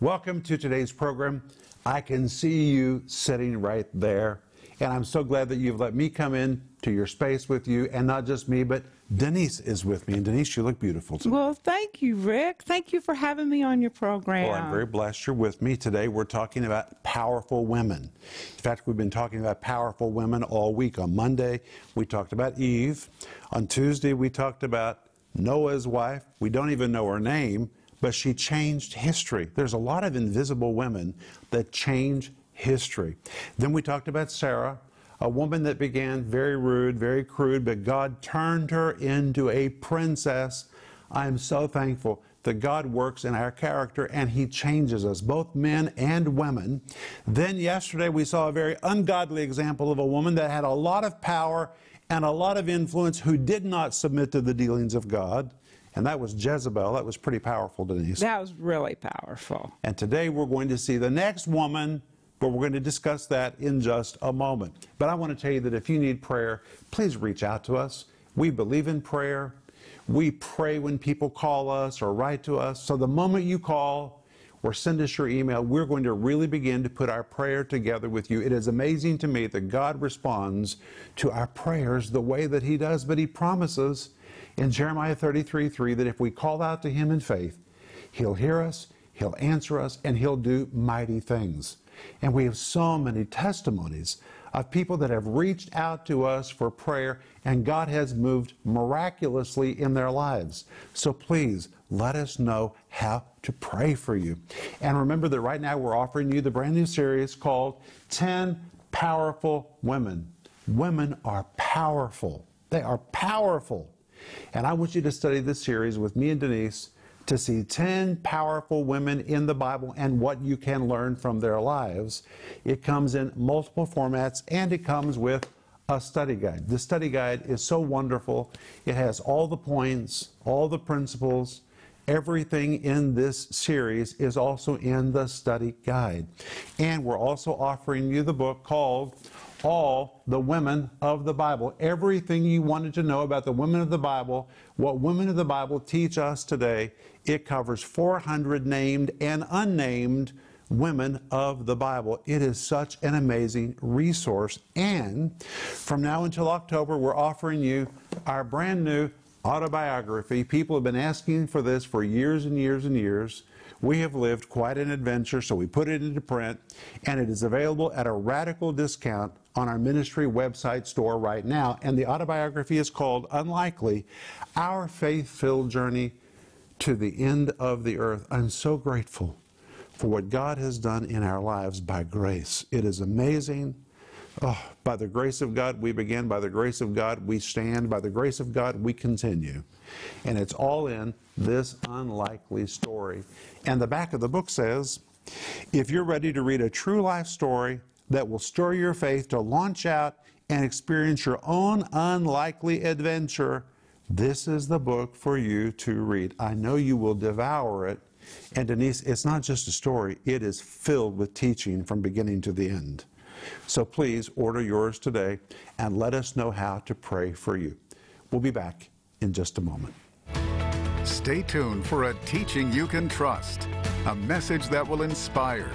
Welcome to today's program. I can see you sitting right there. And I'm so glad that you've let me come in to your space with you, and not just me, but Denise is with me. And Denise, you look beautiful today. Well, thank you, Rick. Thank you for having me on your program. Well, I'm very blessed you're with me today. We're talking about powerful women. In fact, we've been talking about powerful women all week. On Monday, we talked about Eve. On Tuesday, we talked about Noah's wife. We don't even know her name, but she changed history. There's a lot of invisible women that change history. Then we talked about Sarah, a woman that began very rude, very crude, but God turned her into a princess. I am so thankful that God works in our character and He changes us, both men and women. Then yesterday we saw a very ungodly example of a woman that had a lot of power and a lot of influence who did not submit to the dealings of God. And that was Jezebel. That was pretty powerful, Denise. That was really powerful. And today we're going to see the next woman, but we're going to discuss that in just a moment. But I want to tell you that if you need prayer, please reach out to us. We believe in prayer. We pray when people call us or write to us. So the moment you call or send us your email, we're going to really begin to put our prayer together with you. It is amazing to me that God responds to our prayers the way that He does, but He promises in Jeremiah 33 3 that if we call out to Him in faith, He'll hear us, He'll answer us, and He'll do mighty things. And we have so many testimonies of people that have reached out to us for prayer, and God has moved miraculously in their lives. So please let us know how to pray for you. And remember that right now we're offering you the brand new series called 10 Powerful Women. Women are powerful, they are powerful. And I want you to study this series with me and Denise to see 10 powerful women in the Bible and what you can learn from their lives. It comes in multiple formats and it comes with a study guide. The study guide is so wonderful. It has all the points, all the principles, everything in this series is also in the study guide. And we're also offering you the book called all the women of the Bible. Everything you wanted to know about the women of the Bible, what women of the Bible teach us today, it covers 400 named and unnamed women of the Bible. It is such an amazing resource. And from now until October, we're offering you our brand new autobiography. People have been asking for this for years and years and years. We have lived quite an adventure, so we put it into print, and it is available at a radical discount on our ministry website store right now. And the autobiography is called Unlikely Our Faith Filled Journey to the End of the Earth. I'm so grateful for what God has done in our lives by grace. It is amazing. Oh, by the grace of God, we begin. By the grace of God, we stand. By the grace of God, we continue. And it's all in this unlikely story. And the back of the book says if you're ready to read a true life story that will stir your faith to launch out and experience your own unlikely adventure, this is the book for you to read. I know you will devour it. And Denise, it's not just a story, it is filled with teaching from beginning to the end. So please order yours today and let us know how to pray for you. We'll be back in just a moment. Stay tuned for a teaching you can trust, a message that will inspire,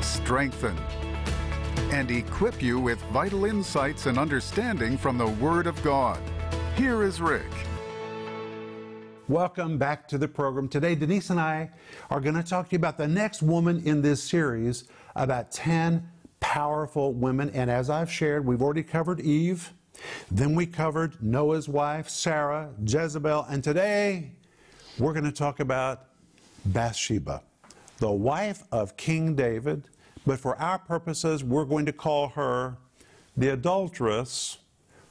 strengthen, and equip you with vital insights and understanding from the Word of God. Here is Rick. Welcome back to the program. Today, Denise and I are going to talk to you about the next woman in this series about 10 powerful women. And as I've shared, we've already covered Eve, then we covered Noah's wife, Sarah, Jezebel, and today we're going to talk about Bathsheba, the wife of King David. But for our purposes, we're going to call her the adulteress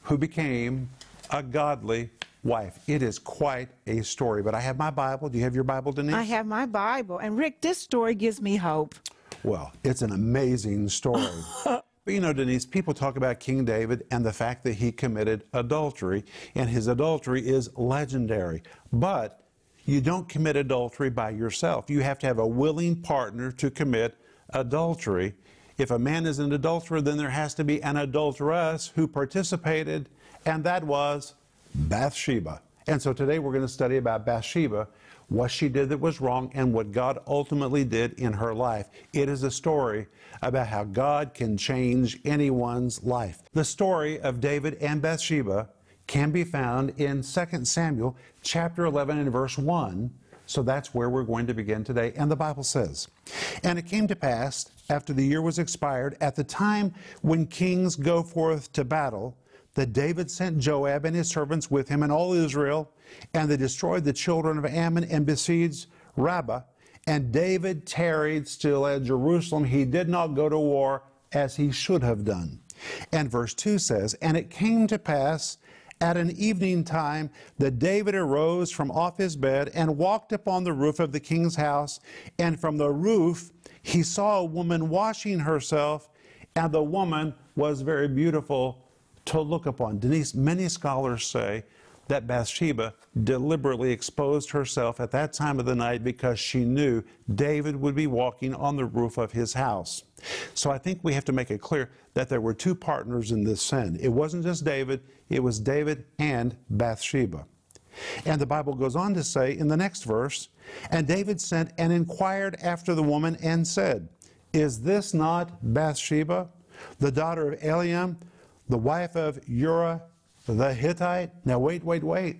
who became a godly wife. It is quite a story. But I have my Bible. Do you have your Bible, Denise? I have my Bible. And Rick, this story gives me hope. Well, it's an amazing story. but you know, Denise, people talk about King David and the fact that he committed adultery, and his adultery is legendary. But you don't commit adultery by yourself. You have to have a willing partner to commit adultery. If a man is an adulterer, then there has to be an adulteress who participated, and that was Bathsheba. And so today we're going to study about Bathsheba, what she did that was wrong, and what God ultimately did in her life. It is a story about how God can change anyone's life. The story of David and Bathsheba can be found in 2 Samuel chapter 11 and verse 1. So that's where we're going to begin today. And the Bible says, And it came to pass, after the year was expired, at the time when kings go forth to battle, that David sent Joab and his servants with him and all Israel, and they destroyed the children of Ammon and besieged Rabbah. And David tarried still at Jerusalem. He did not go to war as he should have done. And verse 2 says, And it came to pass at an evening time that David arose from off his bed and walked upon the roof of the king's house, and from the roof he saw a woman washing herself, and the woman was very beautiful to look upon. Denise, many scholars say that Bathsheba deliberately exposed herself at that time of the night because she knew David would be walking on the roof of his house. So I think we have to make it clear that there were two partners in this sin. It wasn't just David, it was David and Bathsheba. And the Bible goes on to say in the next verse, and David sent and inquired after the woman and said, Is this not Bathsheba, the daughter of Eliam, the wife of Uriah the Hittite? Now, wait, wait, wait.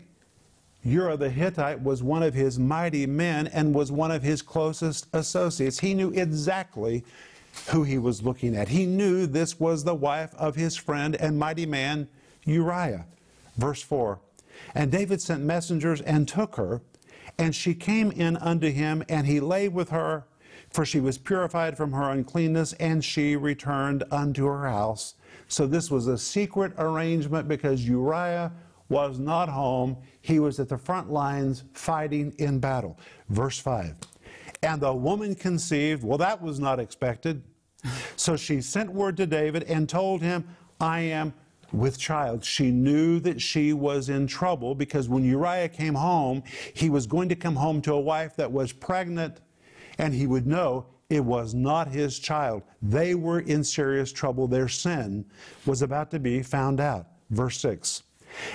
Uriah the Hittite was one of his mighty men and was one of his closest associates. He knew exactly who he was looking at. He knew this was the wife of his friend and mighty man Uriah. Verse 4 And David sent messengers and took her, and she came in unto him, and he lay with her, for she was purified from her uncleanness, and she returned unto her house. So this was a secret arrangement because Uriah was not home. He was at the front lines fighting in battle. Verse 5. And the woman conceived. Well, that was not expected. So she sent word to David and told him, I am with child. She knew that she was in trouble because when Uriah came home, he was going to come home to a wife that was pregnant, and he would know it was not his child. They were in serious trouble. Their sin was about to be found out. Verse 6.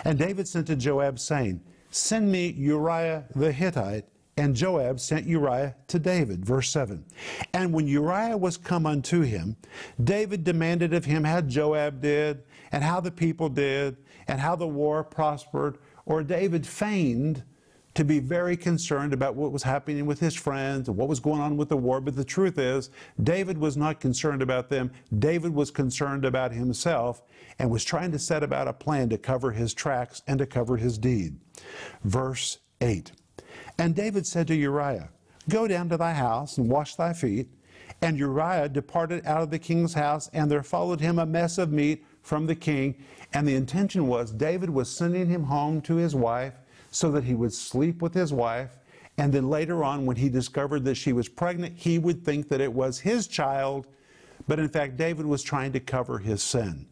And David sent to Joab, saying, Send me Uriah the Hittite. And Joab sent Uriah to David. Verse 7. And when Uriah was come unto him, David demanded of him how Joab did, and how the people did, and how the war prospered. Or David feigned to be very concerned about what was happening with his friends and what was going on with the war. But the truth is, David was not concerned about them. David was concerned about himself and was trying to set about a plan to cover his tracks and to cover his deed. Verse 8 And David said to Uriah, Go down to thy house and wash thy feet. And Uriah departed out of the king's house, and there followed him a mess of meat from the king. And the intention was David was sending him home to his wife so that he would sleep with his wife. And then later on, when he discovered that she was pregnant, he would think that it was his child. But in fact, David was trying to cover his sin.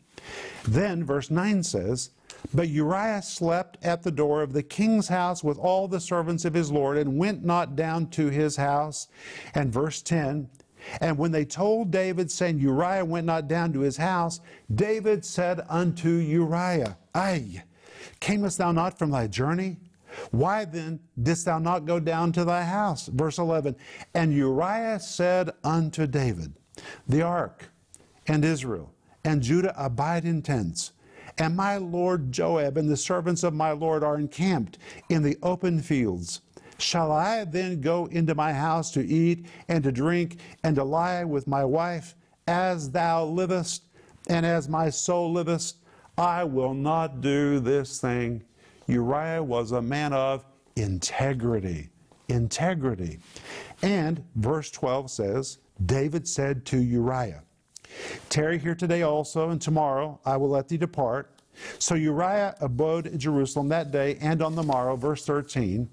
Then, verse 9 says, But Uriah slept at the door of the king's house with all the servants of his Lord, and went not down to his house. And verse 10, and when they told David, saying, Uriah went not down to his house, David said unto Uriah, Ay, camest thou not from thy journey? Why then didst thou not go down to thy house? Verse 11 And Uriah said unto David, The ark and Israel and Judah abide in tents, and my lord Joab and the servants of my lord are encamped in the open fields. Shall I then go into my house to eat and to drink and to lie with my wife? As thou livest, and as my soul livest, I will not do this thing. Uriah was a man of integrity. Integrity. And verse 12 says, David said to Uriah, Tarry here today also, and tomorrow I will let thee depart. So Uriah abode in Jerusalem that day and on the morrow, verse 13.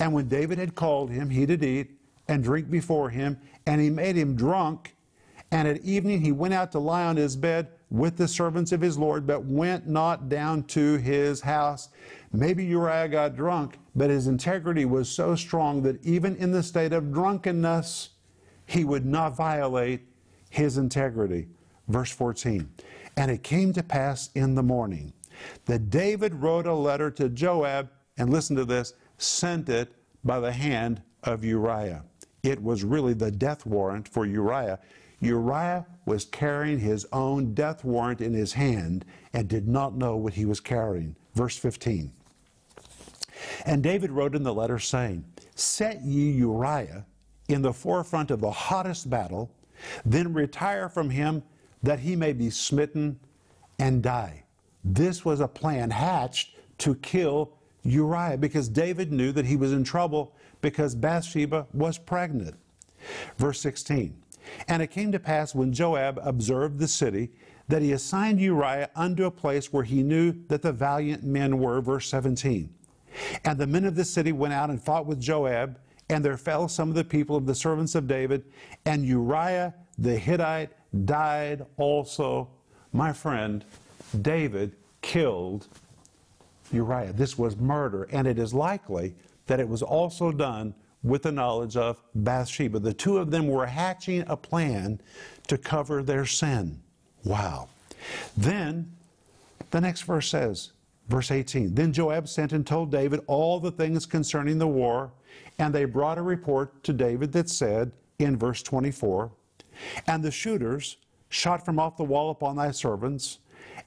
And when David had called him, he did eat and drink before him, and he made him drunk. And at evening he went out to lie on his bed with the servants of his Lord, but went not down to his house. Maybe Uriah got drunk, but his integrity was so strong that even in the state of drunkenness, he would not violate his integrity. Verse 14 And it came to pass in the morning that David wrote a letter to Joab, and listen to this, sent it by the hand of Uriah. It was really the death warrant for Uriah. Uriah was carrying his own death warrant in his hand and did not know what he was carrying. Verse 15. And David wrote in the letter saying, Set ye Uriah in the forefront of the hottest battle, then retire from him that he may be smitten and die. This was a plan hatched to kill Uriah because David knew that he was in trouble because Bathsheba was pregnant. Verse 16 And it came to pass when Joab observed the city that he assigned Uriah unto a place where he knew that the valiant men were. Verse 17 And the men of the city went out and fought with Joab, and there fell some of the people of the servants of David, and Uriah the Hittite died also. My friend, David killed Uriah. This was murder, and it is likely that it was also done with the knowledge of Bathsheba. The two of them were hatching a plan to cover their sin. Wow. Then the next verse says, verse 18 Then Joab sent and told David all the things concerning the war, and they brought a report to David that said, in verse 24, And the shooters shot from off the wall upon thy servants,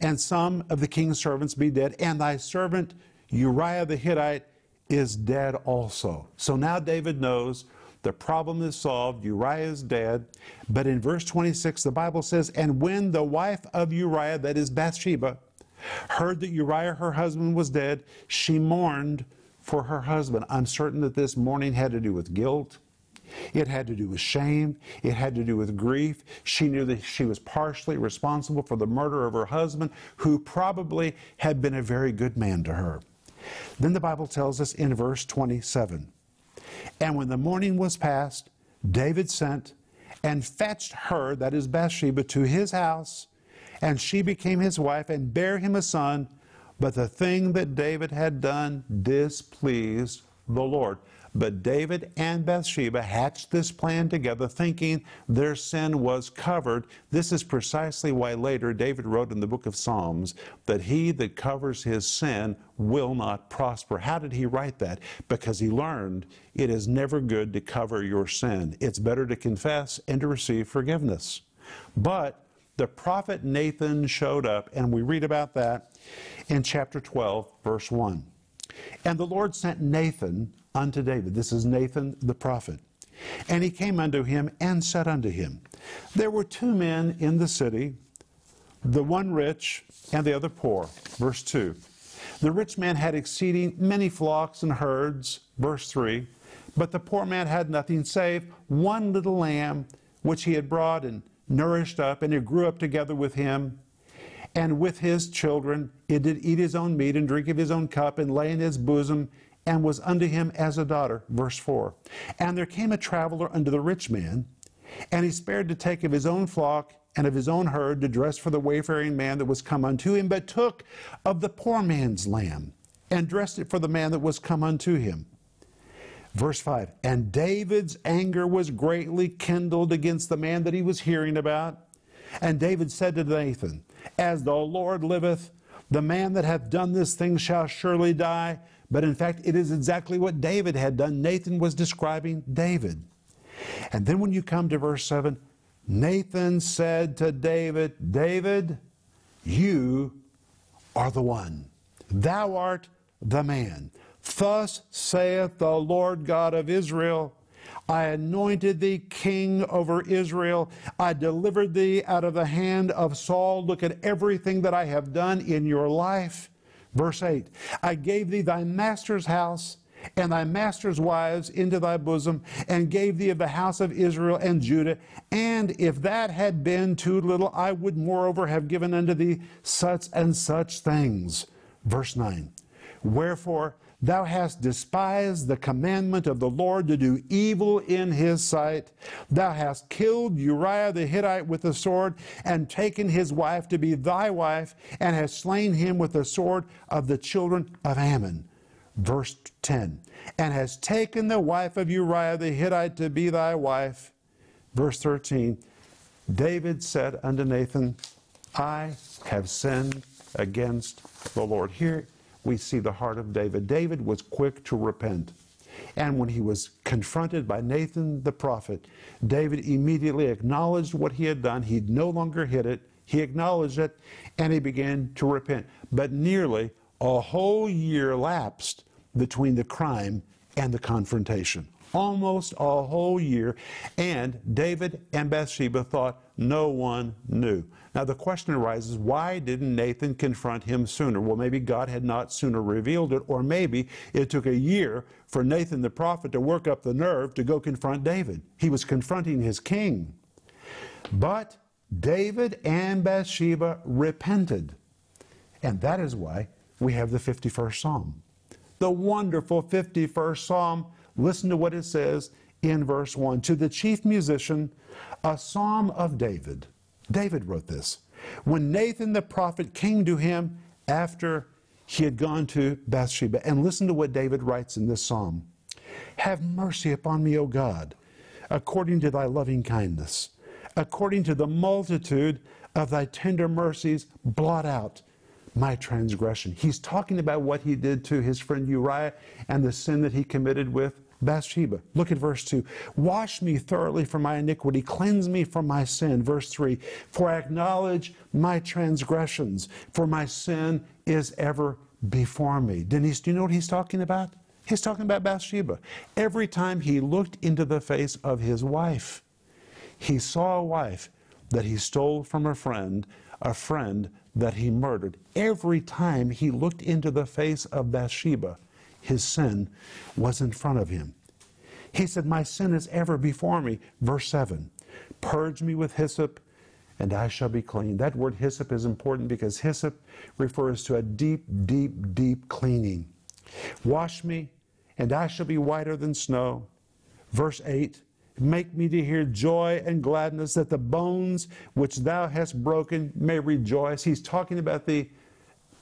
and some of the king's servants be dead, and thy servant Uriah the Hittite is dead also. So now David knows the problem is solved. Uriah is dead. But in verse 26, the Bible says, And when the wife of Uriah, that is Bathsheba, heard that Uriah, her husband, was dead, she mourned for her husband. I'm certain that this mourning had to do with guilt. It had to do with shame. It had to do with grief. She knew that she was partially responsible for the murder of her husband, who probably had been a very good man to her. Then the Bible tells us in verse 27 And when the morning was past, David sent and fetched her, that is Bathsheba, to his house, and she became his wife and bare him a son. But the thing that David had done displeased the Lord. But David and Bathsheba hatched this plan together, thinking their sin was covered. This is precisely why later David wrote in the book of Psalms that he that covers his sin will not prosper. How did he write that? Because he learned it is never good to cover your sin. It's better to confess and to receive forgiveness. But the prophet Nathan showed up, and we read about that in chapter 12, verse 1. And the Lord sent Nathan unto David. This is Nathan the prophet. And he came unto him and said unto him, There were two men in the city, the one rich and the other poor. Verse 2. The rich man had exceeding many flocks and herds. Verse 3. But the poor man had nothing save one little lamb, which he had brought and nourished up, and it grew up together with him and with his children. It did eat his own meat and drink of his own cup and lay in his bosom and was unto him as a daughter. Verse 4. And there came a traveler unto the rich man, and he spared to take of his own flock and of his own herd to dress for the wayfaring man that was come unto him, but took of the poor man's lamb and dressed it for the man that was come unto him. Verse 5 And David's anger was greatly kindled against the man that he was hearing about. And David said to Nathan, As the Lord liveth, the man that hath done this thing shall surely die. But in fact, it is exactly what David had done. Nathan was describing David. And then when you come to verse 7, Nathan said to David, David, you are the one. Thou art the man. Thus saith the Lord God of Israel I anointed thee king over Israel. I delivered thee out of the hand of Saul. Look at everything that I have done in your life. Verse 8 I gave thee thy master's house and thy master's wives into thy bosom, and gave thee of the house of Israel and Judah. And if that had been too little, I would moreover have given unto thee such and such things. Verse 9 Wherefore Thou hast despised the commandment of the Lord to do evil in his sight. Thou hast killed Uriah the Hittite with the sword, and taken his wife to be thy wife, and hast slain him with the sword of the children of Ammon. Verse 10 And hast taken the wife of Uriah the Hittite to be thy wife. Verse 13 David said unto Nathan, I have sinned against the Lord. Here we see the heart of David. David was quick to repent. And when he was confronted by Nathan the prophet, David immediately acknowledged what he had done. He no longer hid it, he acknowledged it, and he began to repent. But nearly a whole year lapsed between the crime and the confrontation. Almost a whole year. And David and Bathsheba thought no one knew. Now the question arises why didn't Nathan confront him sooner? Well, maybe God had not sooner revealed it, or maybe it took a year for Nathan the prophet to work up the nerve to go confront David. He was confronting his king. But David and Bathsheba repented. And that is why we have the 51st Psalm. The wonderful 51st Psalm. Listen to what it says in verse 1 To the chief musician, a psalm of David. David wrote this. When Nathan the prophet came to him after he had gone to Bathsheba, and listen to what David writes in this psalm Have mercy upon me, O God, according to thy loving kindness, according to the multitude of thy tender mercies, blot out my transgression. He's talking about what he did to his friend Uriah and the sin that he committed with Bathsheba. Look at verse 2. Wash me thoroughly from my iniquity, cleanse me from my sin. Verse 3. For I acknowledge my transgressions, for my sin is ever before me. Denise, do you know what he's talking about? He's talking about Bathsheba. Every time he looked into the face of his wife, he saw a wife that he stole from a friend, a friend that he murdered. Every time he looked into the face of Bathsheba, his sin was in front of him. He said, My sin is ever before me. Verse 7 Purge me with hyssop, and I shall be clean. That word hyssop is important because hyssop refers to a deep, deep, deep cleaning. Wash me, and I shall be whiter than snow. Verse 8 Make me to hear joy and gladness, that the bones which thou hast broken may rejoice. He's talking about the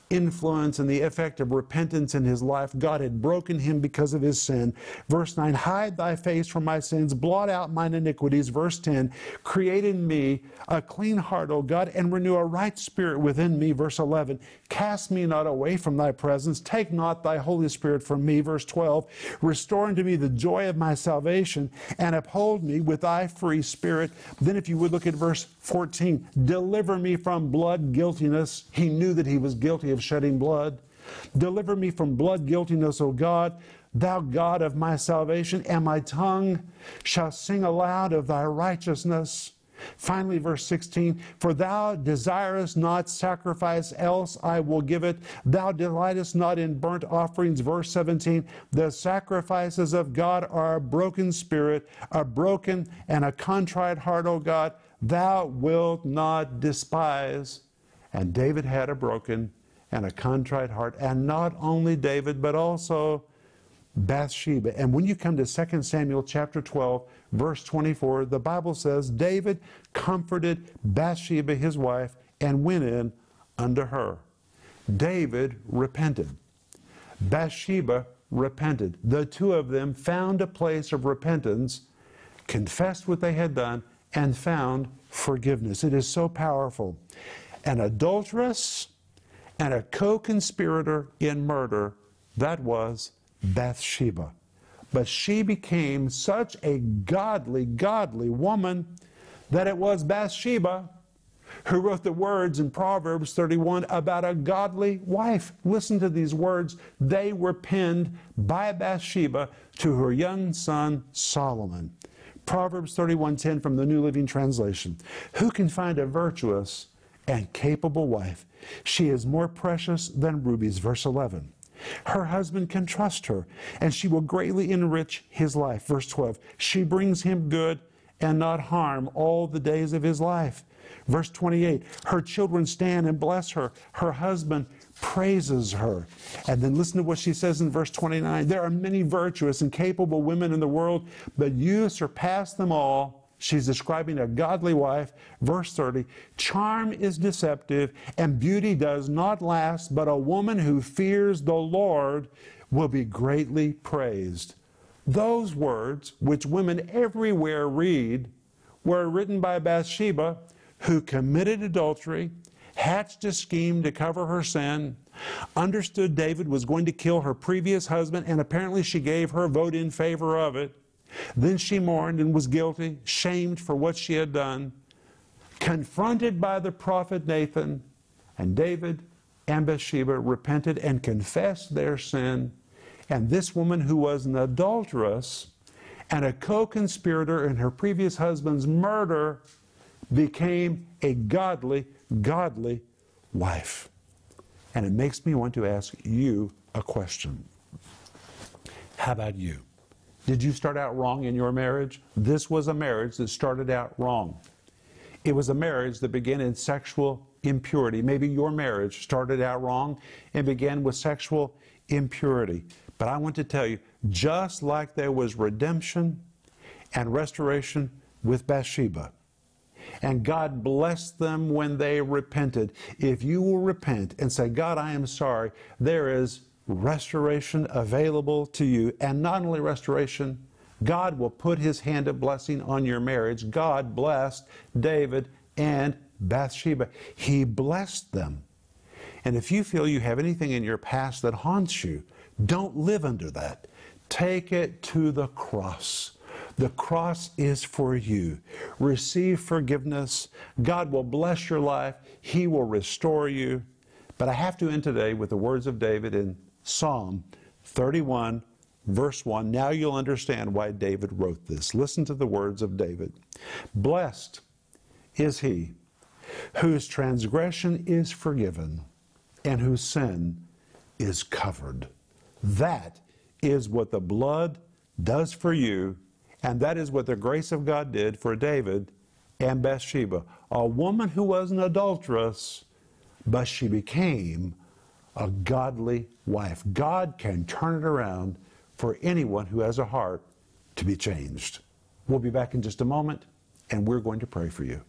influence and the effect of repentance in his life. God had broken him because of his sin. Verse 9, hide thy face from my sins, blot out mine iniquities. Verse 10, create in me a clean heart, O God, and renew a right spirit within me. Verse 11, cast me not away from thy presence, take not thy Holy Spirit from me. Verse 12, restore unto me the joy of my salvation, and uphold me with thy free spirit. Then, if you would look at verse 14, deliver me from blood guiltiness. He knew that he was guilty of shedding blood. Deliver me from blood guiltiness, O God, thou God of my salvation, and my tongue shall sing aloud of thy righteousness. Finally, verse 16, for thou desirest not sacrifice, else I will give it. Thou delightest not in burnt offerings. Verse 17, the sacrifices of God are a broken spirit, a broken and a contrite heart, O God, thou wilt not despise. And David had a broken and a contrite heart. And not only David, but also Bathsheba. And when you come to 2 Samuel chapter 12, verse 24, the Bible says David comforted Bathsheba, his wife, and went in unto her. David repented. Bathsheba repented. The two of them found a place of repentance, confessed what they had done, and found forgiveness. It is so powerful. An adulteress and a co conspirator in murder, that was Bathsheba. But she became such a godly, godly woman that it was Bathsheba who wrote the words in Proverbs 31 about a godly wife. Listen to these words. They were penned by Bathsheba to her young son Solomon. Proverbs 31:10 from the New Living Translation. Who can find a virtuous and capable wife? She is more precious than rubies. Verse 11. Her husband can trust her, and she will greatly enrich his life. Verse 12. She brings him good and not harm all the days of his life. Verse 28. Her children stand and bless her. Her husband praises her. And then listen to what she says in verse 29. There are many virtuous and capable women in the world, but you surpass them all She's describing a godly wife. Verse 30 Charm is deceptive, and beauty does not last, but a woman who fears the Lord will be greatly praised. Those words, which women everywhere read, were written by Bathsheba, who committed adultery, hatched a scheme to cover her sin, understood David was going to kill her previous husband, and apparently she gave her vote in favor of it. Then she mourned and was guilty, shamed for what she had done, confronted by the prophet Nathan, and David and Bathsheba repented and confessed their sin. And this woman, who was an adulteress and a co conspirator in her previous husband's murder, became a godly, godly wife. And it makes me want to ask you a question. How about you? Did you start out wrong in your marriage? This was a marriage that started out wrong. It was a marriage that began in sexual impurity. Maybe your marriage started out wrong and began with sexual impurity. But I want to tell you, just like there was redemption and restoration with Bathsheba, and God blessed them when they repented. If you will repent and say, God, I am sorry, there is restoration available to you. And not only restoration, God will put his hand of blessing on your marriage. God blessed David and Bathsheba. He blessed them. And if you feel you have anything in your past that haunts you, don't live under that. Take it to the cross. The cross is for you. Receive forgiveness. God will bless your life. He will restore you. But I have to end today with the words of David in Psalm 31, verse 1. Now you'll understand why David wrote this. Listen to the words of David Blessed is he whose transgression is forgiven and whose sin is covered. That is what the blood does for you and that is what the grace of God did for David and Bathsheba, a woman who was an adulteress, but she became a godly wife. God can turn it around for anyone who has a heart to be changed. We'll be back in just a moment, and we're going to pray for you.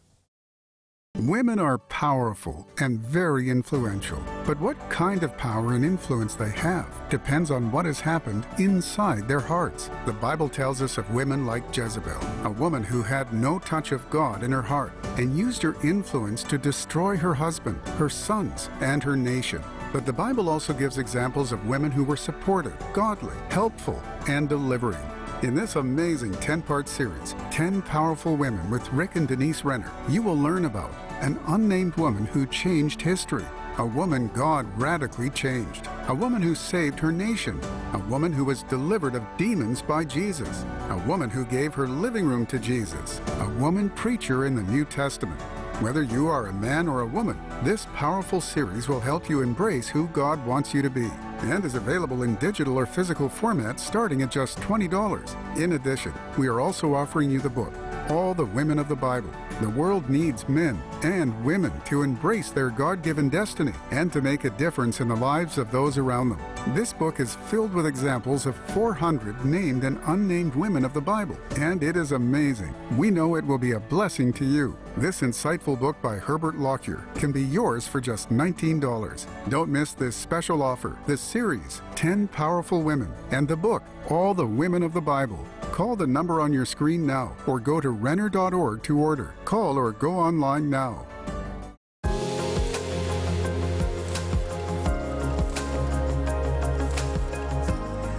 Women are powerful and very influential, but what kind of power and influence they have depends on what has happened inside their hearts. The Bible tells us of women like Jezebel, a woman who had no touch of God in her heart and used her influence to destroy her husband, her sons, and her nation. But the Bible also gives examples of women who were supportive, godly, helpful, and delivering. In this amazing 10 part series, 10 Powerful Women with Rick and Denise Renner, you will learn about an unnamed woman who changed history, a woman God radically changed, a woman who saved her nation, a woman who was delivered of demons by Jesus, a woman who gave her living room to Jesus, a woman preacher in the New Testament. Whether you are a man or a woman, this powerful series will help you embrace who God wants you to be and is available in digital or physical formats starting at just $20. In addition, we are also offering you the book, All the Women of the Bible. The world needs men and women to embrace their God given destiny and to make a difference in the lives of those around them. This book is filled with examples of 400 named and unnamed women of the Bible, and it is amazing. We know it will be a blessing to you. This insightful book by Herbert Lockyer can be yours for just $19. Don't miss this special offer, this series, 10 Powerful Women, and the book, All the Women of the Bible. Call the number on your screen now or go to Renner.org to order. Call or go online now.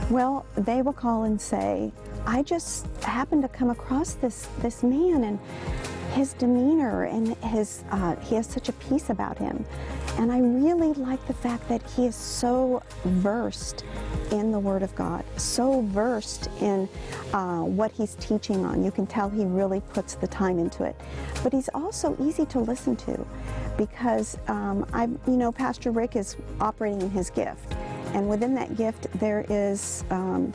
Well, they will call and say, I just happened to come across this, this man and his demeanor and his, uh, he has such a peace about him. And I really like the fact that he is so versed in the Word of God, so versed in uh, what he's teaching on. You can tell he really puts the time into it. But he's also easy to listen to because um, I, you know, Pastor Rick is operating in his gift. And within that gift, there is um,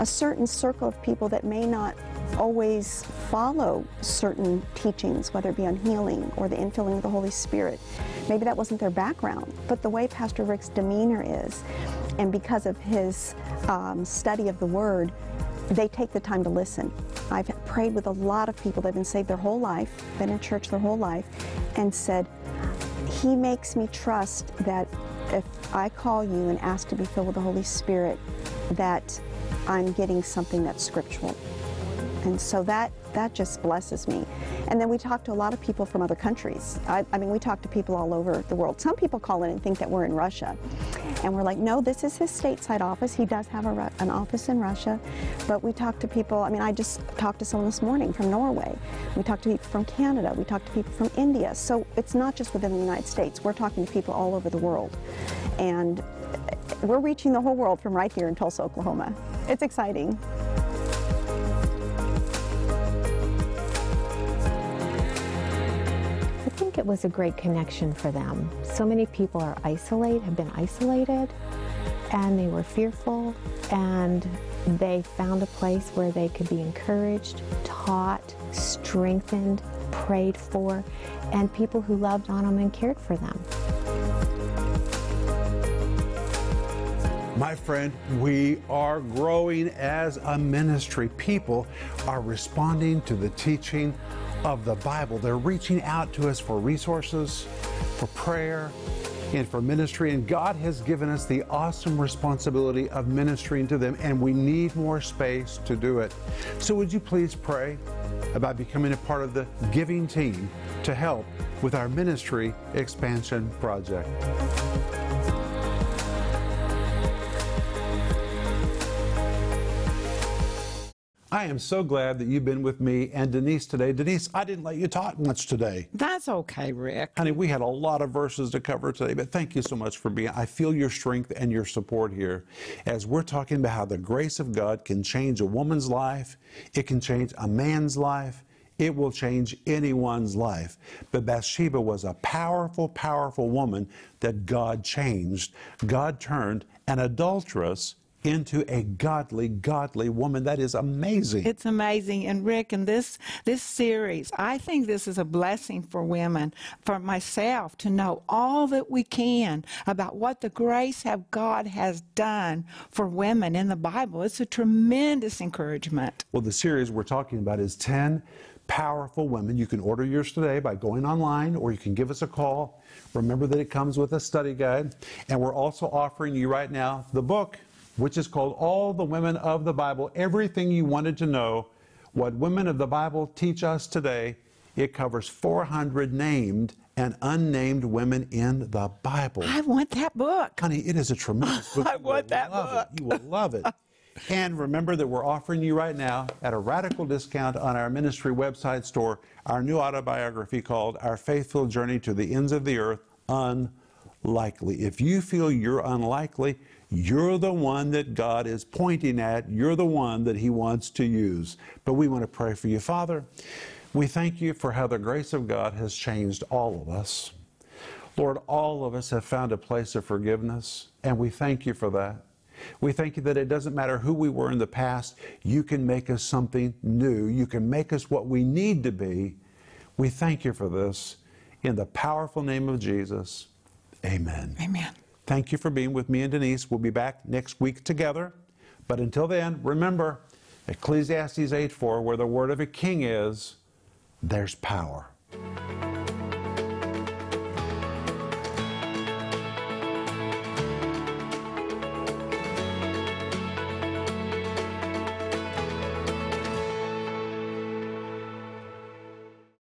a certain circle of people that may not always follow certain teachings, whether it be on healing or the infilling of the Holy Spirit. Maybe that wasn't their background, but the way Pastor Rick's demeanor is, and because of his um, study of the Word, they take the time to listen. I've prayed with a lot of people that have been saved their whole life, been in church their whole life, and said, He makes me trust that if I call you and ask to be filled with the Holy Spirit, that I'm getting something that's scriptural. And so that, that just blesses me. And then we talk to a lot of people from other countries. I, I mean, we talk to people all over the world. Some people call in and think that we're in Russia. And we're like, no, this is his stateside office. He does have a, an office in Russia. But we talk to people, I mean, I just talked to someone this morning from Norway. We talk to people from Canada. We talk to people from India. So it's not just within the United States. We're talking to people all over the world. And we're reaching the whole world from right here in Tulsa, Oklahoma. It's exciting. Think it was a great connection for them. So many people are isolated, have been isolated, and they were fearful, and they found a place where they could be encouraged, taught, strengthened, prayed for, and people who loved on them and cared for them. My friend, we are growing as a ministry. People are responding to the teaching of the Bible. They're reaching out to us for resources, for prayer, and for ministry. And God has given us the awesome responsibility of ministering to them, and we need more space to do it. So, would you please pray about becoming a part of the giving team to help with our ministry expansion project? I am so glad that you've been with me and Denise today. Denise, I didn't let you talk much today. That's okay, Rick. Honey, we had a lot of verses to cover today, but thank you so much for being. I feel your strength and your support here as we're talking about how the grace of God can change a woman's life, it can change a man's life, it will change anyone's life. But Bathsheba was a powerful, powerful woman that God changed. God turned an adulteress into a godly, godly woman. That is amazing. It's amazing. And Rick, in this this series, I think this is a blessing for women, for myself, to know all that we can about what the grace of God has done for women in the Bible. It's a tremendous encouragement. Well, the series we're talking about is 10 powerful women. You can order yours today by going online or you can give us a call. Remember that it comes with a study guide. And we're also offering you right now the book, which is called All the Women of the Bible Everything You Wanted to Know, What Women of the Bible Teach Us Today. It covers 400 named and unnamed women in the Bible. I want that book. Honey, it is a tremendous book. I You want that book. It. You will love it. and remember that we're offering you right now at a radical discount on our ministry website store our new autobiography called Our Faith Filled Journey to the Ends of the Earth Unlikely. If you feel you're unlikely, you're the one that God is pointing at. You're the one that He wants to use. But we want to pray for you. Father, we thank you for how the grace of God has changed all of us. Lord, all of us have found a place of forgiveness, and we thank you for that. We thank you that it doesn't matter who we were in the past, you can make us something new. You can make us what we need to be. We thank you for this. In the powerful name of Jesus, amen. Amen. Thank you for being with me and Denise. We'll be back next week together. But until then, remember Ecclesiastes 8 4, where the word of a king is, there's power.